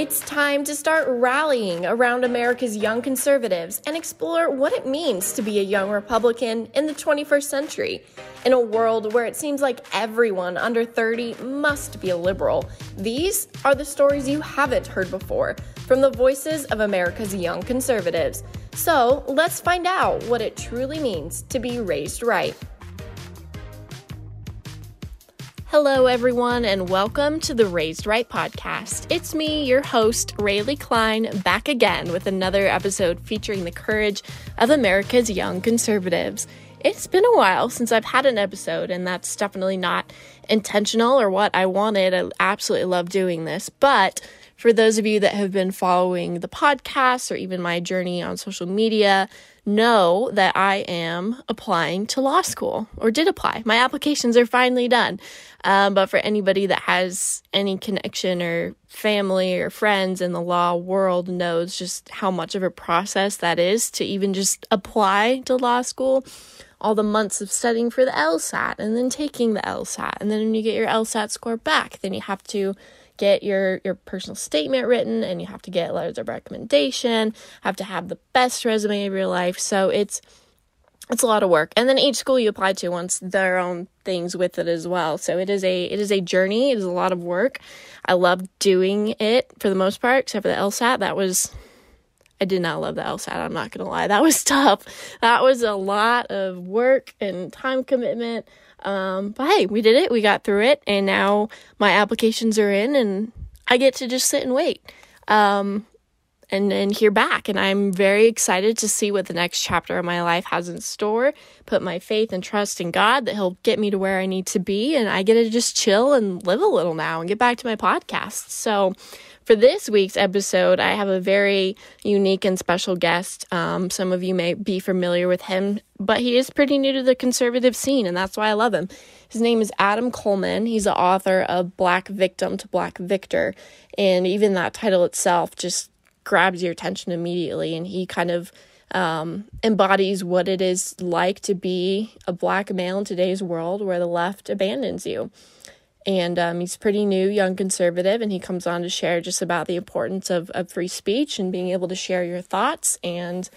It's time to start rallying around America's young conservatives and explore what it means to be a young Republican in the 21st century. In a world where it seems like everyone under 30 must be a liberal, these are the stories you haven't heard before from the voices of America's young conservatives. So let's find out what it truly means to be raised right. Hello, everyone, and welcome to the Raised Right podcast. It's me, your host, Rayleigh Klein, back again with another episode featuring the courage of America's young conservatives. It's been a while since I've had an episode, and that's definitely not intentional or what I wanted. I absolutely love doing this, but for those of you that have been following the podcast or even my journey on social media, know that I am applying to law school or did apply. My applications are finally done. Um, but for anybody that has any connection or family or friends in the law world knows just how much of a process that is to even just apply to law school. All the months of studying for the LSAT and then taking the LSAT. And then when you get your LSAT score back, then you have to get your your personal statement written and you have to get letters of recommendation have to have the best resume of your life. So it's it's a lot of work. And then each school you apply to wants their own things with it as well. So it is a it is a journey. It is a lot of work. I love doing it for the most part except for the lsat that was i did not love the lsat i'm not gonna lie. That was tough. That was a lot of work and time commitment um, but hey, we did it. We got through it, and now my applications are in, and I get to just sit and wait. Um, and and hear back and I'm very excited to see what the next chapter of my life has in store. Put my faith and trust in God that he'll get me to where I need to be and I get to just chill and live a little now and get back to my podcast. So for this week's episode, I have a very unique and special guest. Um, some of you may be familiar with him, but he is pretty new to the conservative scene, and that's why I love him. His name is Adam Coleman. He's the author of Black Victim to Black Victor, and even that title itself just grabs your attention immediately. And he kind of um, embodies what it is like to be a black male in today's world where the left abandons you and um, he's pretty new, young conservative, and he comes on to share just about the importance of, of free speech and being able to share your thoughts. And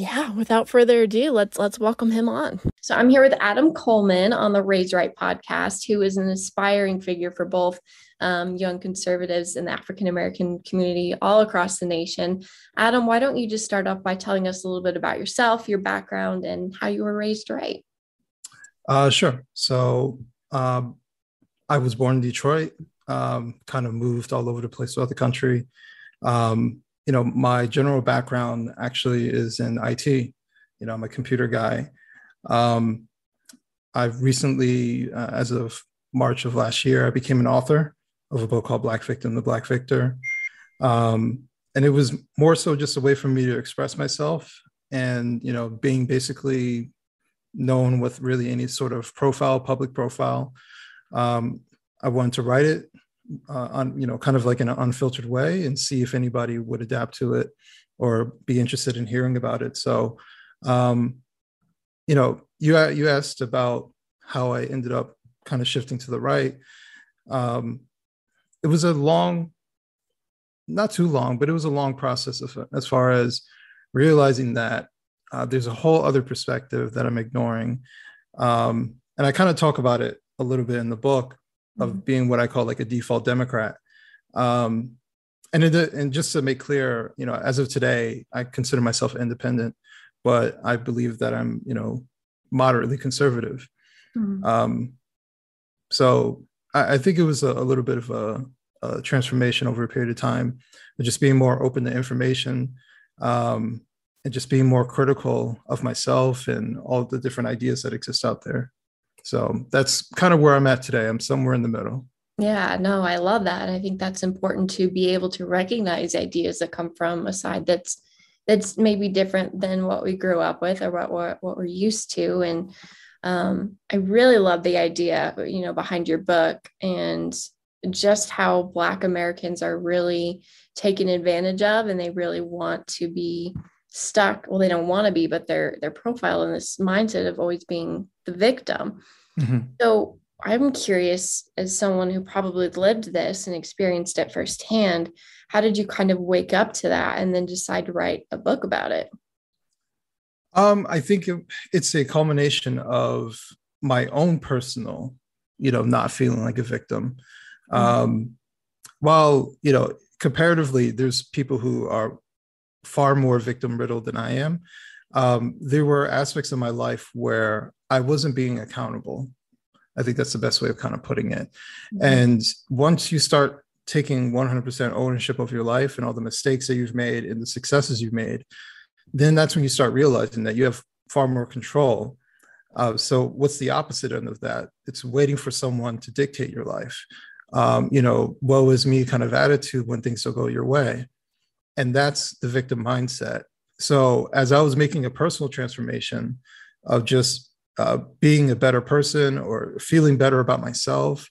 yeah, without further ado, let's let's welcome him on. So I'm here with Adam Coleman on the Raised Right podcast, who is an aspiring figure for both um, young conservatives in the African American community all across the nation. Adam, why don't you just start off by telling us a little bit about yourself, your background, and how you were raised right? Uh, sure. So um, I was born in Detroit, um, kind of moved all over the place throughout the country. Um, you know, my general background actually is in IT. You know, I'm a computer guy. Um, I've recently, uh, as of March of last year, I became an author of a book called Black Victim to Black Victor. Um, and it was more so just a way for me to express myself and, you know, being basically known with really any sort of profile, public profile. Um, I wanted to write it uh, on, you know, kind of like an unfiltered way and see if anybody would adapt to it or be interested in hearing about it. So, um, you know, you you asked about how I ended up kind of shifting to the right. Um, it was a long, not too long, but it was a long process of, as far as realizing that uh, there's a whole other perspective that I'm ignoring. Um, and I kind of talk about it a little bit in the book of mm-hmm. being what I call like a default Democrat. Um, and it, and just to make clear, you know, as of today, I consider myself independent, but I believe that I'm, you know, moderately conservative. Mm-hmm. Um, so I, I, think it was a, a little bit of a, a, transformation over a period of time, just being more open to information, um, and just being more critical of myself and all the different ideas that exist out there. So that's kind of where I'm at today. I'm somewhere in the middle. Yeah, no, I love that. I think that's important to be able to recognize ideas that come from a side that's that's maybe different than what we grew up with or what what, what we're used to. And um, I really love the idea, you know, behind your book and just how Black Americans are really taken advantage of, and they really want to be stuck. Well, they don't want to be, but their their profile in this mindset of always being the victim. Mm-hmm. So I'm curious, as someone who probably lived this and experienced it firsthand, how did you kind of wake up to that and then decide to write a book about it? Um, I think it's a culmination of my own personal, you know, not feeling like a victim. Mm-hmm. Um, while, you know, comparatively, there's people who are far more victim riddled than I am. Um, there were aspects of my life where I wasn't being accountable. I think that's the best way of kind of putting it. Mm-hmm. And once you start taking 100% ownership of your life and all the mistakes that you've made and the successes you've made, then that's when you start realizing that you have far more control. Uh, so, what's the opposite end of that? It's waiting for someone to dictate your life. Um, you know, woe is me kind of attitude when things don't go your way. And that's the victim mindset. So, as I was making a personal transformation of just uh, being a better person or feeling better about myself,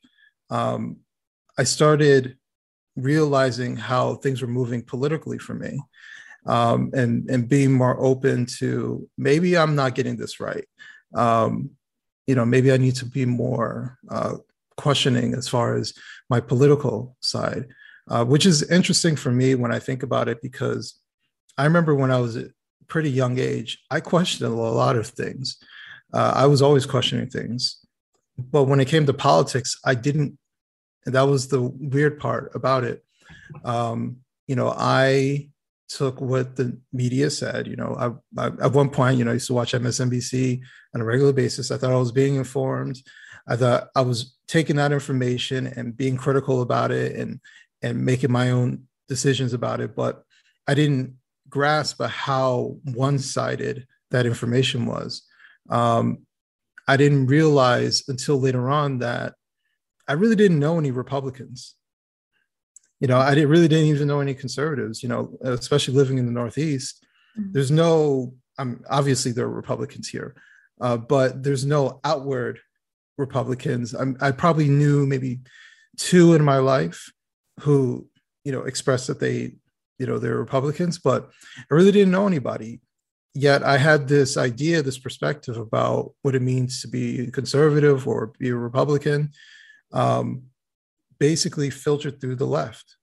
um, I started realizing how things were moving politically for me um, and, and being more open to maybe I'm not getting this right. Um, you know, maybe I need to be more uh, questioning as far as my political side, uh, which is interesting for me when I think about it because I remember when I was a pretty young age, I questioned a lot of things. Uh, I was always questioning things. But when it came to politics, I didn't. And that was the weird part about it. Um, you know, I took what the media said. You know, I, I, at one point, you know, I used to watch MSNBC on a regular basis. I thought I was being informed. I thought I was taking that information and being critical about it and and making my own decisions about it. But I didn't grasp how one-sided that information was. Um, I didn't realize until later on that I really didn't know any Republicans. You know, I didn't, really didn't even know any conservatives. You know, especially living in the Northeast, mm-hmm. there's no. I'm obviously there are Republicans here, uh, but there's no outward Republicans. I'm, I probably knew maybe two in my life who you know expressed that they you know they're Republicans, but I really didn't know anybody yet I had this idea, this perspective about what it means to be conservative or be a Republican, um, basically filtered through the left.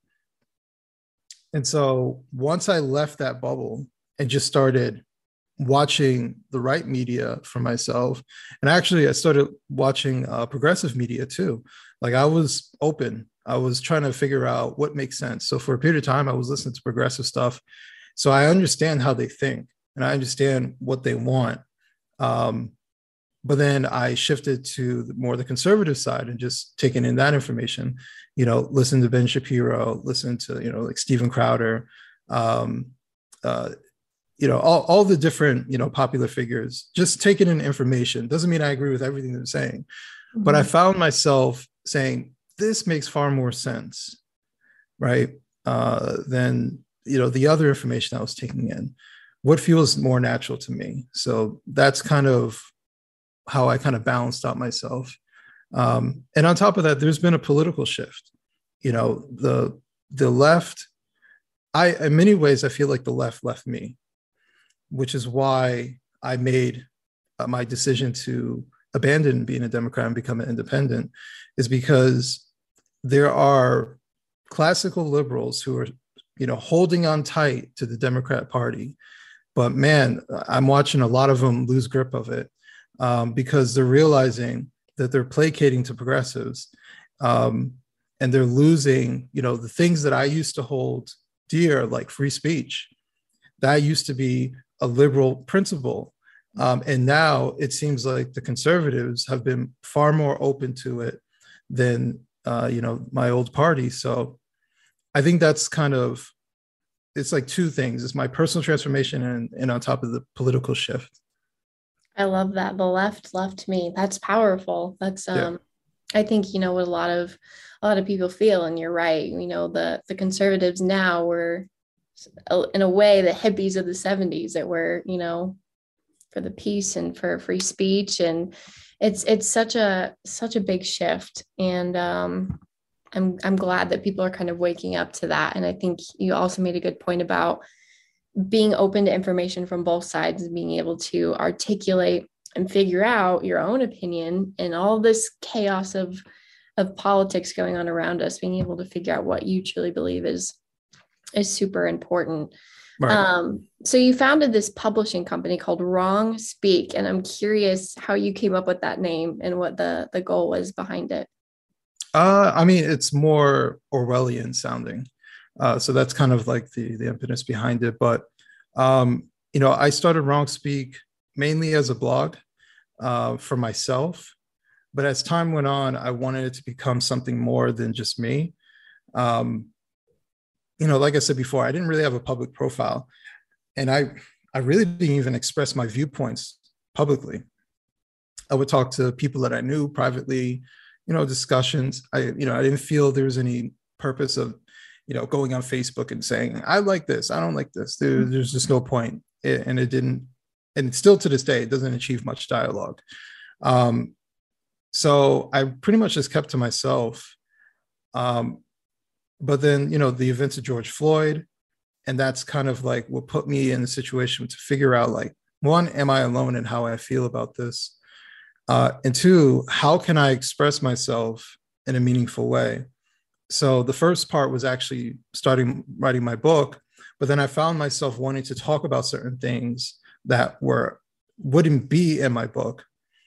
And so once I left that bubble and just started watching the right media for myself, and actually I started watching uh, progressive media too. Like I was open. I was trying to figure out what makes sense. So for a period of time, I was listening to progressive stuff. So I understand how they think and I understand what they want. Um, but then I shifted to more the conservative side and just taking in that information. You know, listen to Ben Shapiro, listen to you know like Steven Crowder, um, uh, you know all, all the different you know popular figures. Just taking in information doesn't mean I agree with everything they're saying, mm-hmm. but I found myself saying this makes far more sense, right? Uh, than you know the other information I was taking in what feels more natural to me. So that's kind of how I kind of balanced out myself. Um, and on top of that, there's been a political shift. You know, the the left, I in many ways I feel like the left left me, which is why I made uh, my decision to abandon being a Democrat and become an independent, is because there are classical liberals who are, you know, holding on tight to the Democrat Party but man, I'm watching a lot of them lose grip of it um, because they're realizing that they're placating to progressives um, and they're losing, you know, the things that I used to hold dear, like free speech. That used to be a liberal principle. Um, and now it seems like the conservatives have been far more open to it than, uh, you know, my old party. So I think that's kind of it's like two things. It's my personal transformation and, and on top of the political shift. I love that. The left left me. That's powerful. That's um yeah. i think you know what a lot of a lot of people feel and you're right. You know the the conservatives now were in a way the hippies of the 70s that were you know for the peace and for free speech. And it's it's such a such a big shift. And um I'm I'm glad that people are kind of waking up to that. And I think you also made a good point about being open to information from both sides and being able to articulate and figure out your own opinion and all this chaos of of politics going on around us being able to figure out what you truly believe is is super important right. um so you founded this publishing company called wrong speak and i'm curious how you came up with that name and what the the goal was behind it uh i mean it's more orwellian sounding uh so that's kind of like the the impetus behind it but um you know i started wrong speak mainly as a blog uh, for myself. But as time went on, I wanted it to become something more than just me. Um, you know, like I said before, I didn't really have a public profile, and I I really didn't even express my viewpoints publicly. I would talk to people that I knew privately, you know, discussions. I you know I didn't feel there was any purpose of you know going on Facebook and saying I like this, I don't like this. There, there's just no point, it, and it didn't and still to this day, it doesn't achieve much dialogue. Um, so I pretty much just kept to myself. Um, but then, you know, the events of George Floyd, and that's kind of like what put me in a situation to figure out like, one, am I alone in how I feel about this? Uh, and two, how can I express myself in a meaningful way? So the first part was actually starting writing my book, but then I found myself wanting to talk about certain things that were wouldn't be in my book.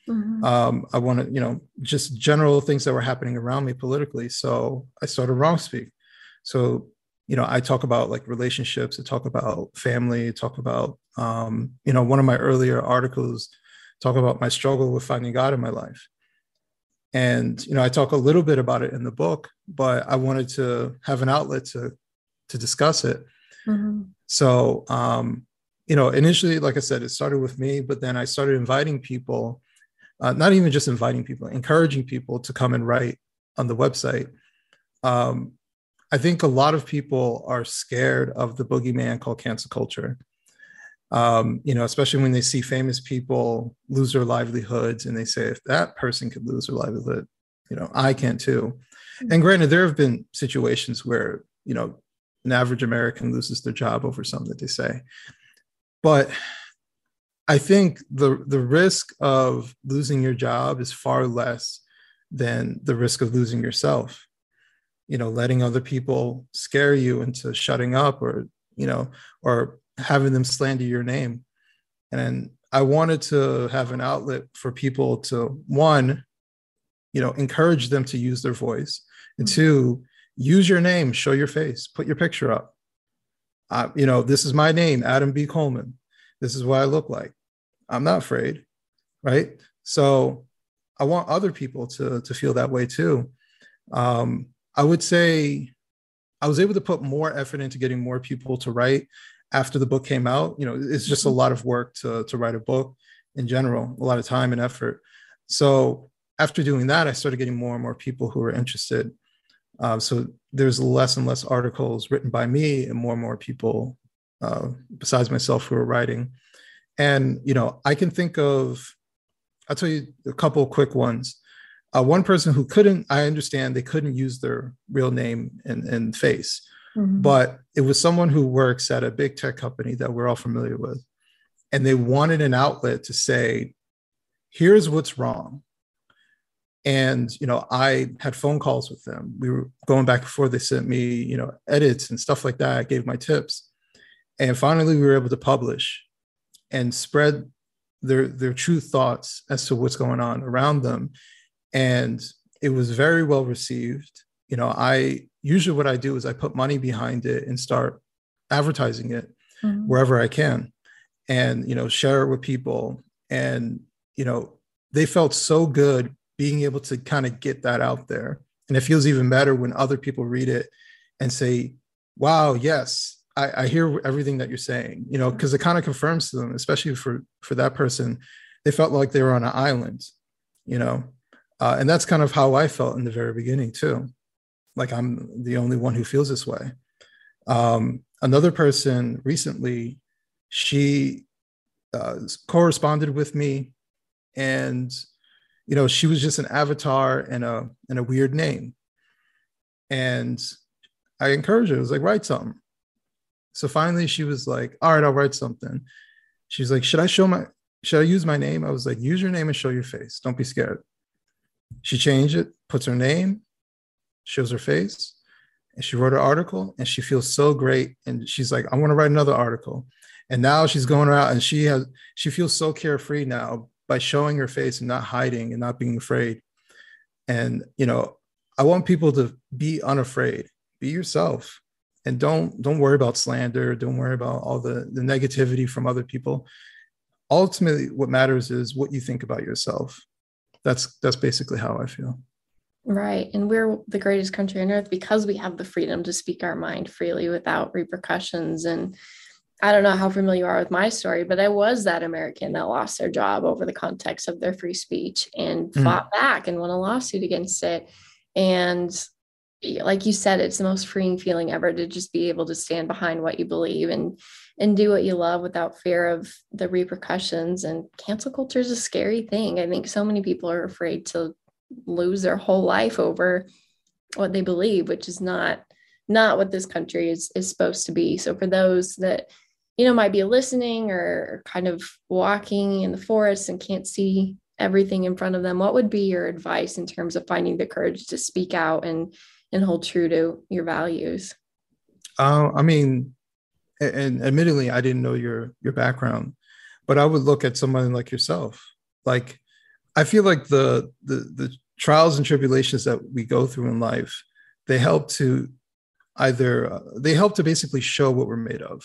Mm-hmm. Um, I wanted, you know, just general things that were happening around me politically. So I started Wrong Speak. So, you know, I talk about like relationships, I talk about family, I talk about, um, you know, one of my earlier articles talk about my struggle with finding God in my life. And, you know, I talk a little bit about it in the book, but I wanted to have an outlet to, to discuss it. Mm-hmm. So, um, you know, initially, like I said, it started with me, but then I started inviting people, uh, not even just inviting people, encouraging people to come and write on the website. Um, I think a lot of people are scared of the boogeyman called cancel culture. Um, you know, especially when they see famous people lose their livelihoods and they say, if that person could lose their livelihood, you know, I can too. And granted, there have been situations where, you know, an average American loses their job over something that they say. But I think the the risk of losing your job is far less than the risk of losing yourself. You know, letting other people scare you into shutting up or, you know, or having them slander your name. And I wanted to have an outlet for people to one, you know, encourage them to use their voice, and mm-hmm. two, use your name, show your face, put your picture up uh, you know, this is my name, Adam B. Coleman. This is what I look like. I'm not afraid, right? So I want other people to to feel that way too. Um, I would say I was able to put more effort into getting more people to write after the book came out. You know, it's just a lot of work to to write a book in general, a lot of time and effort. So after doing that, I started getting more and more people who were interested. Uh, so there's less and less articles written by me and more and more people uh, besides myself who are writing. And, you know, I can think of, I'll tell you a couple quick ones. Uh, one person who couldn't, I understand they couldn't use their real name and, and face, mm-hmm. but it was someone who works at a big tech company that we're all familiar with. And they wanted an outlet to say, here's what's wrong. And you know i had phone calls with them. We were going back and forth. They sent me you know edits and stuff like that. I gave my tips. And finally we were able to publish and spread their their true thoughts as to what's going on around them and it was very well received you know i usually what i do is i put money behind it and start advertising it mm-hmm. wherever i can and you know share it with people and you know they felt so good being able to kind of get that out there. And it feels even better when other people read it and say, wow, yes, I, I hear everything that you're saying, you know, because it kind of confirms to them, especially for for that person, they felt like they were on an island, you know. Uh, and that's kind of how I felt in the very beginning too. Like I'm the only one who feels this way. Um, another person recently, she uh, corresponded with me and you know, she was just an avatar and a and a weird name. And I encouraged her, I was like, write something. So finally she was like, all right, I'll write something. She's like, should I show my should I use my name? I was like, use your name and show your face. Don't be scared. She changed it, puts her name, shows her face, and she wrote an article and she feels so great. And she's like, I want to write another article. And now she's going out and she has she feels so carefree now by showing her face and not hiding and not being afraid. And you know, I want people to be unafraid, be yourself, and don't don't worry about slander. Don't worry about all the the negativity from other people. Ultimately, what matters is what you think about yourself. That's that's basically how I feel. Right. And we're the greatest country on earth because we have the freedom to speak our mind freely without repercussions. And I don't know how familiar you are with my story, but I was that American that lost their job over the context of their free speech and mm. fought back and won a lawsuit against it. And like you said, it's the most freeing feeling ever to just be able to stand behind what you believe and and do what you love without fear of the repercussions. And cancel culture is a scary thing. I think so many people are afraid to lose their whole life over what they believe, which is not not what this country is is supposed to be. So for those that you know might be listening or kind of walking in the forest and can't see everything in front of them, what would be your advice in terms of finding the courage to speak out and and hold true to your values? Uh, I mean, and admittedly, I didn't know your your background, but I would look at someone like yourself, like I feel like the, the the trials and tribulations that we go through in life, they help to either uh, they help to basically show what we're made of,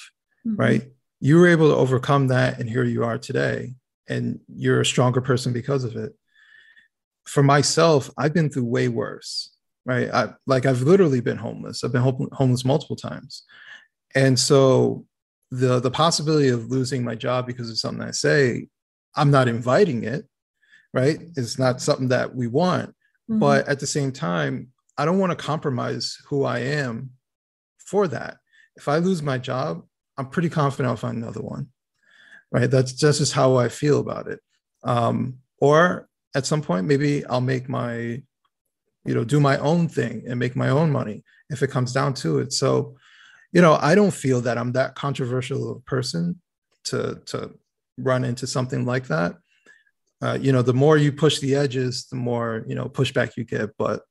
mm-hmm. right? You were able to overcome that, and here you are today, and you're a stronger person because of it. For myself, I've been through way worse, right? I like I've literally been homeless. I've been homeless multiple times, and so the the possibility of losing my job because of something I say, I'm not inviting it right? It's not something that we want. Mm-hmm. But at the same time, I don't want to compromise who I am for that. If I lose my job, I'm pretty confident I'll find another one, right? That's just is how I feel about it. Um, or at some point, maybe I'll make my, you know, do my own thing and make my own money if it comes down to it. So, you know, I don't feel that I'm that controversial a person to to run into something like that uh, you know the more you push the edges the more you know pushback you get but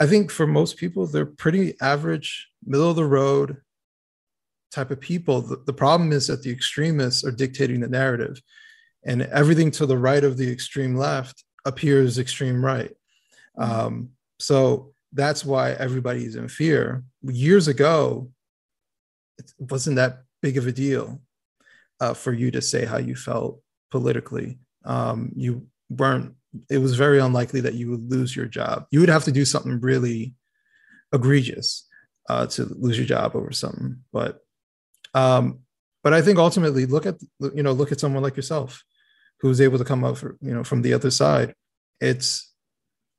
i think for most people they're pretty average middle of the road type of people the, the problem is that the extremists are dictating the narrative and everything to the right of the extreme left appears extreme right. Um, so that's why everybody's in fear. Years ago it wasn't that big of a deal uh, for you to say how you felt politically. Um, you weren't it was very unlikely that you would lose your job. You would have to do something really egregious uh, to lose your job over something but um, but i think ultimately look at you know look at someone like yourself who's able to come up for, you know from the other side. It's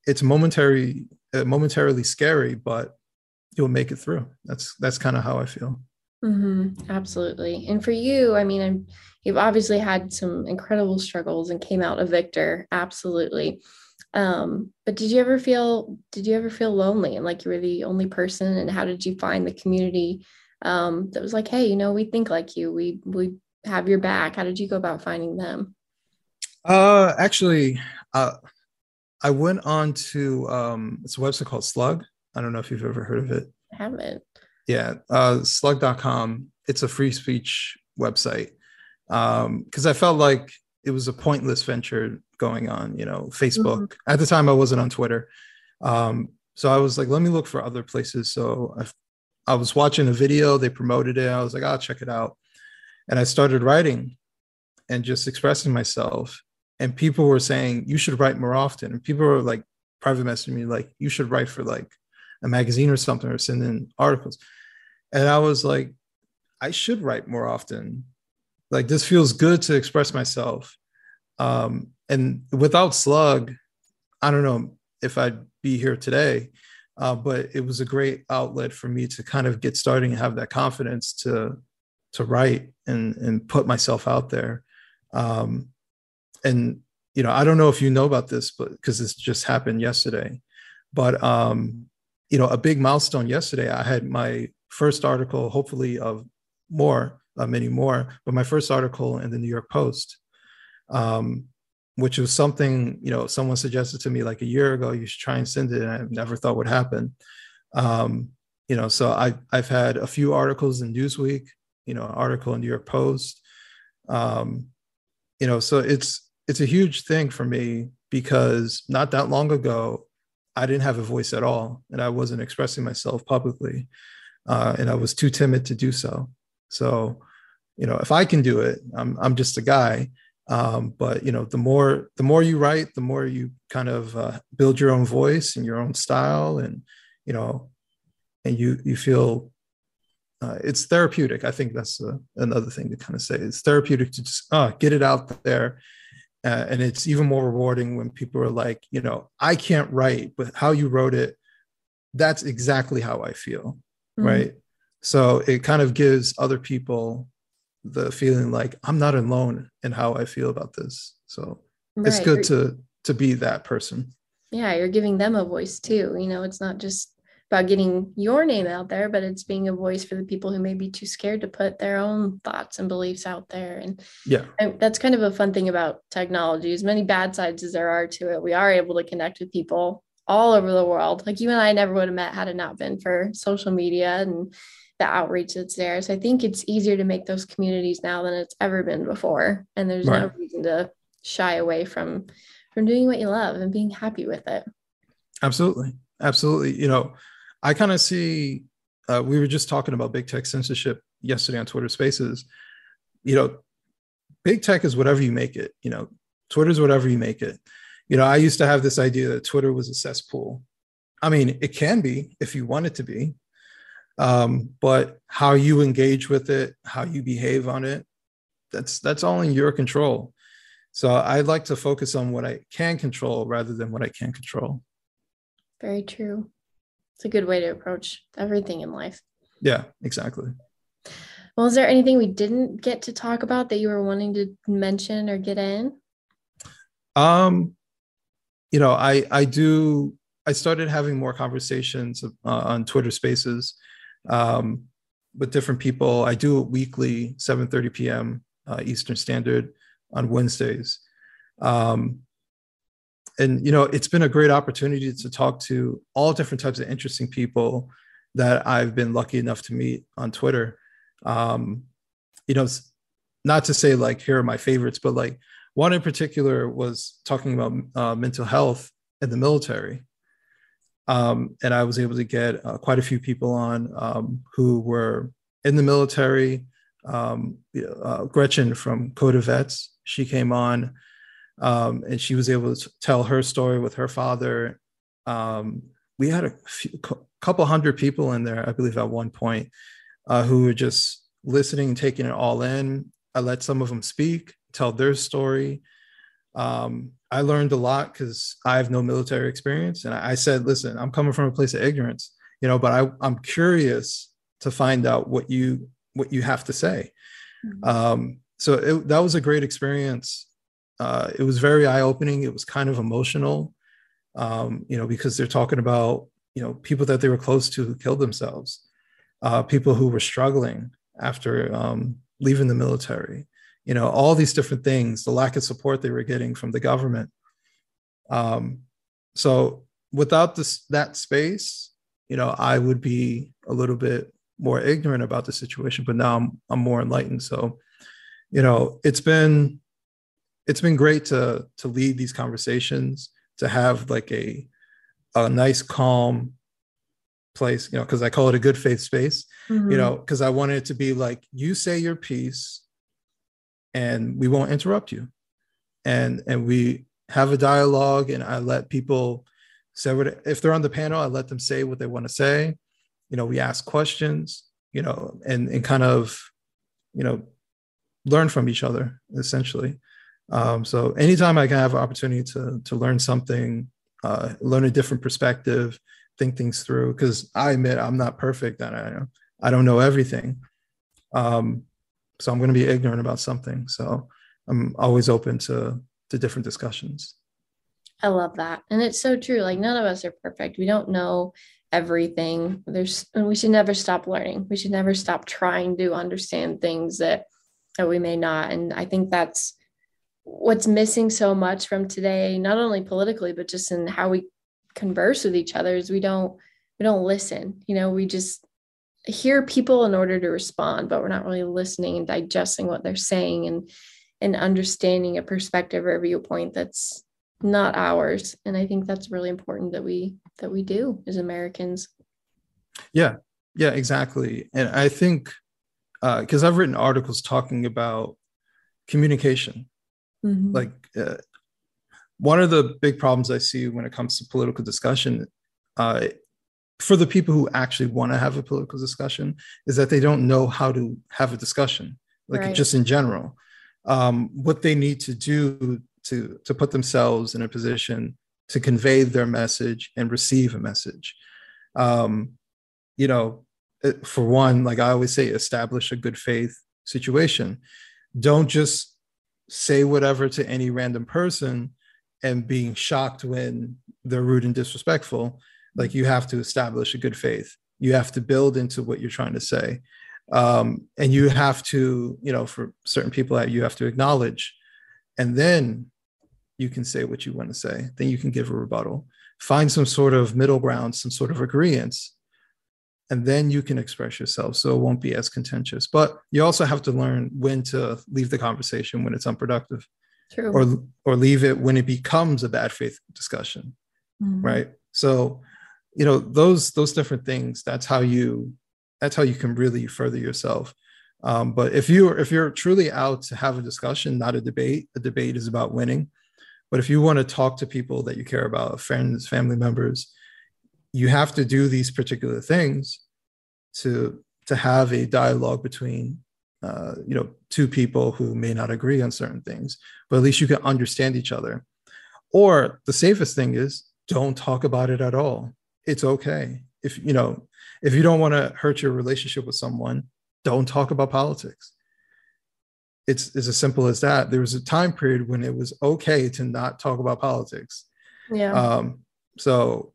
it's momentary uh, momentarily scary but you'll make it through that's that's kind of how i feel Mm-hmm, absolutely. And for you, I mean, I'm, you've obviously had some incredible struggles and came out a victor. Absolutely. Um, but did you ever feel, did you ever feel lonely and like you were the only person? And how did you find the community um, that was like, hey, you know, we think like you, we, we have your back. How did you go about finding them? Uh, actually, uh, I went on to, um, it's a website called Slug. I don't know if you've ever heard of it. I haven't. Yeah, uh, slug.com. It's a free speech website because um, I felt like it was a pointless venture going on. You know, Facebook. Mm-hmm. At the time, I wasn't on Twitter, um, so I was like, let me look for other places. So I, I was watching a video. They promoted it. I was like, I'll check it out, and I started writing and just expressing myself. And people were saying you should write more often. And people were like private messaging me like you should write for like a magazine or something or send in articles. And I was like, I should write more often. Like this feels good to express myself. Um, and without Slug, I don't know if I'd be here today, uh, but it was a great outlet for me to kind of get starting and have that confidence to to write and and put myself out there. Um, and you know, I don't know if you know about this, but because this just happened yesterday, but um, you know, a big milestone yesterday. I had my first article, hopefully of more, uh, many more, but my first article in the New York Post. um, which was something you know someone suggested to me like a year ago. You should try and send it, and I never thought would happen. Um, you know, so I I've had a few articles in Newsweek, you know, an article in New York Post. Um, you know, so it's it's a huge thing for me because not that long ago I didn't have a voice at all, and I wasn't expressing myself publicly, uh, and I was too timid to do so. So, you know, if I can do it, I'm I'm just a guy. Um, but you know, the more the more you write, the more you kind of uh, build your own voice and your own style, and you know, and you you feel uh, it's therapeutic. I think that's a, uh, another thing to kind of say. It's therapeutic to just uh, get it out there uh, and it's even more rewarding when people are like, you know, I can't write, but how you wrote it, that's exactly how I feel. Mm-hmm. Right. So it kind of gives other people the feeling like I'm not alone in how I feel about this. So right. it's good to to be that person. Yeah, you're giving them a voice too. You know, it's not just about getting your name out there, but it's being a voice for the people who may be too scared to put their own thoughts and beliefs out there. And yeah, and that's kind of a fun thing about technology. As many bad sides as there are to it, we are able to connect with people all over the world. Like you and I never would have met had it not been for social media and the outreach that's there. So I think it's easier to make those communities now than it's ever been before. And there's right. no reason to shy away from from doing what you love and being happy with it. Absolutely. Absolutely. You know, I kind of see, uh, we were just talking about big tech censorship yesterday on Twitter Spaces. You know, big tech is whatever you make it. You know, Twitter's whatever you make it. You know, I used to have this idea that Twitter was a cesspool. I mean, it can be if you want it to be, um, but how you engage with it, how you behave on it, that's that's all in your control. So I'd like to focus on what I can control rather than what I can't control. Very true. It's a good way to approach everything in life. Yeah, exactly. Well, is there anything we didn't get to talk about that you were wanting to mention or get in? Um, you know, I I do. I started having more conversations uh, on Twitter Spaces um, with different people. I do it weekly, 7:30 p.m. Uh, Eastern Standard on Wednesdays. Um, and you know it's been a great opportunity to talk to all different types of interesting people that i've been lucky enough to meet on twitter. Um, you know not to say like here are my favorites but like one in particular was talking about uh, mental health in the military. Um, and i was able to get uh, quite a few people on um, who were in the military. Um, uh, gretchen from code of vets she came on um, and she was able to tell her story with her father. Um, we had a few, couple hundred people in there, I believe, at one point, uh, who were just listening and taking it all in. I let some of them speak, tell their story. Um, I learned a lot because I have no military experience, and I said, "Listen, I'm coming from a place of ignorance, you know, but I, I'm curious to find out what you what you have to say." Mm-hmm. Um, so it, that was a great experience uh, it was very eye opening. It was kind of emotional, um, you know, because they're talking about you know people that they were close to who killed themselves, uh, people who were struggling after um, leaving the military, you know, all these different things, the lack of support they were getting from the government. Um, so without this that space, you know, I would be a little bit more ignorant about the situation, but now I'm I'm more enlightened. So, you know, it's been it's been great to to lead these conversations to have like a a nice calm place you know because i call it a good faith space mm-hmm. you know because i wanted it to be like you say your piece and we won't interrupt you. And and we have a dialogue and i let people say what if they're on the panel i let them say what they want to say. You know we ask questions you know and and kind of you know learn from each other essentially um, so anytime I can have an opportunity to to learn something, uh, learn a different perspective, think things through, because I admit I'm not perfect and I I don't know everything. Um, so I'm going to be ignorant about something. So I'm always open to to different discussions. I love that, and it's so true. Like none of us are perfect. We don't know everything. There's and we should never stop learning. We should never stop trying to understand things that that we may not. And I think that's what's missing so much from today, not only politically, but just in how we converse with each other is we don't we don't listen. You know, we just hear people in order to respond, but we're not really listening and digesting what they're saying and and understanding a perspective or a viewpoint that's not ours. And I think that's really important that we that we do as Americans. Yeah, yeah, exactly. And I think because uh, I've written articles talking about communication, mm-hmm. like uh, one of the big problems I see when it comes to political discussion uh, for the people who actually want to have a political discussion is that they don't know how to have a discussion, like right. just in general. Um, what they need to do to to put themselves in a position to convey their message and receive a message. Um, you know, for one, like I always say, establish a good faith situation. Don't just say whatever to any random person and being shocked when they're rude and disrespectful like you have to establish a good faith. You have to build into what you're trying to say. Um, and you have to you know for certain people that you have to acknowledge. And then you can say what you want to say. Then you can give a rebuttal. Find some sort of middle ground some sort of agreement and then you can express yourself so it won't be as contentious. But you also have to learn when to leave the conversation when it's unproductive. True. or or leave it when it becomes a bad faith discussion mm-hmm. right? So you know those those different things that's how you that's how you can really further yourself. Um, but if you if you're truly out to have a discussion not a debate a debate is about winning. But if you want to talk to people that you care about friends family members you have to do these particular things to to have a dialogue between uh, you know two people who may not agree on certain things but at least you can understand each other. Or the safest thing is don't talk about it at all. It's okay. If you know if you don't want to hurt your relationship with someone don't talk about politics. It's, it's as simple as that. There was a time period when it was okay to not talk about politics. Yeah. Um, so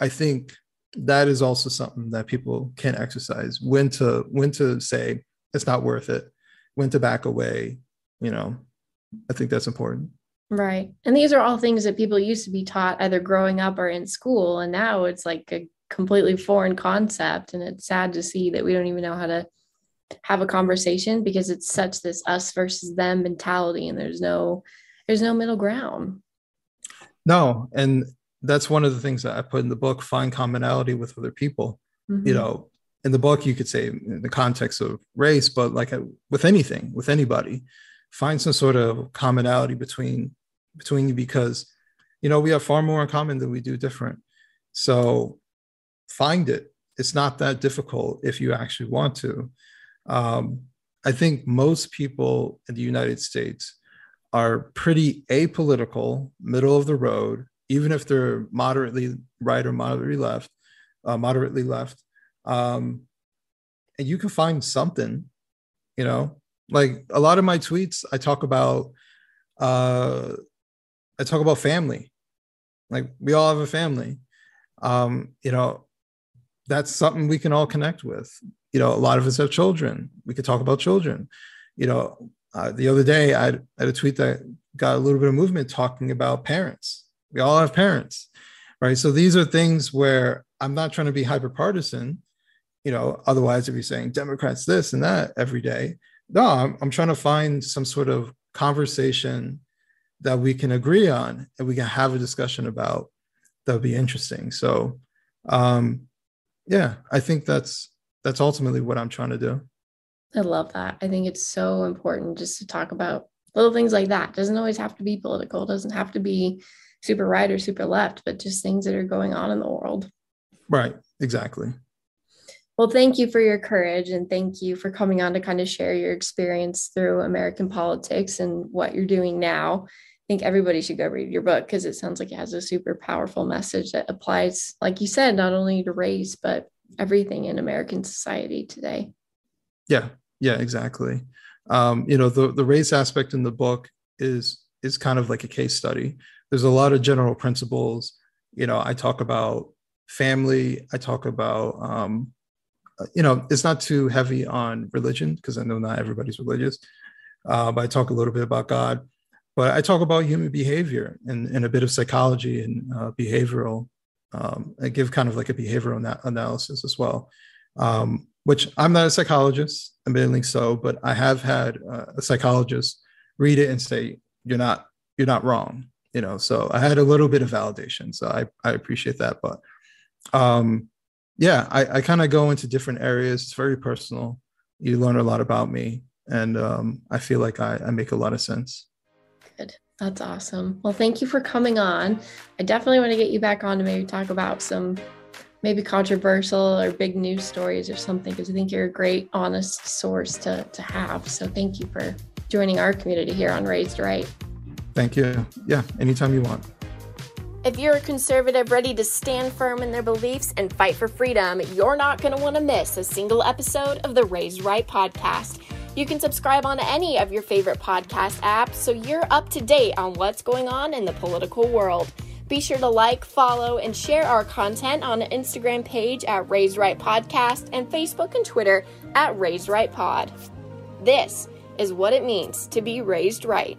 i think that is also something that people can exercise when to when to say it's not worth it when to back away you know i think that's important Right. And these are all things that people used to be taught either growing up or in school. And now it's like a completely foreign concept. And it's sad to see that we don't even know how to have a conversation because it's such this us versus them mentality and there's no there's no middle ground. No. And that's one of the things that I put in the book, find commonality with other people. Mm-hmm. You know, in the book you could say in the context of race, but like with anything, with anybody, find some sort of commonality between between you because you know we have far more in common than we do different so find it it's not that difficult if you actually want to um, i think most people in the united states are pretty apolitical middle of the road even if they're moderately right or moderately left uh, moderately left um, and you can find something you know like a lot of my tweets i talk about uh, I talk about family. Like we all have a family. Um, you know, that's something we can all connect with. You know, a lot of us have children. We could talk about children. You know, uh, the other day I had, I had a tweet that got a little bit of movement talking about parents. We all have parents, right? So these are things where I'm not trying to be hyper partisan. You know, otherwise, if you're saying Democrats this and that every day, no, I'm, I'm trying to find some sort of conversation that we can agree on and we can have a discussion about that would be interesting. So um yeah i think that's that's ultimately what i'm trying to do. I love that. I think it's so important just to talk about little things like that. Doesn't always have to be political. It doesn't have to be super right or super left but just things that are going on in the world right exactly well, thank you for your courage and thank you for coming on to kind of share your experience through American politics and what you're doing now I think everybody should go read your book because it sounds like it has a super powerful message that applies, like you said, not only to race, but everything in American society today. Yeah, yeah, exactly. Um, you know, the, the race aspect in the book is is kind of like a case study. There's a lot of general principles. You know, I talk about family, I talk about um, you know, it's not too heavy on religion because I know not everybody's religious. Uh, but I talk a little bit about God but I talk about human behavior and, and a bit of psychology and uh, behavioral. Um, I give kind of like a behavioral na- analysis as well, um, which I'm not a psychologist, admittedly so, but I have had uh, a psychologist read it and say, "You're not, you're not wrong." You know, so I had a little bit of validation, so I I appreciate that. But um, yeah, I, I kind of go into different areas. It's very personal. You learn a lot about me, and um, I feel like I, I make a lot of sense. Good. That's awesome. Well, thank you for coming on. I definitely want to get you back on to maybe talk about some maybe controversial or big news stories or something because I think you're a great, honest source to, to have. So thank you for joining our community here on Raised Right. Thank you. Yeah, anytime you want. If you're a conservative ready to stand firm in their beliefs and fight for freedom, you're not going to want to miss a single episode of the Raised Right podcast. You can subscribe on any of your favorite podcast apps so you're up to date on what's going on in the political world. Be sure to like, follow, and share our content on the Instagram page at Raised Right Podcast and Facebook and Twitter at Raised Right Pod. This is what it means to be raised right.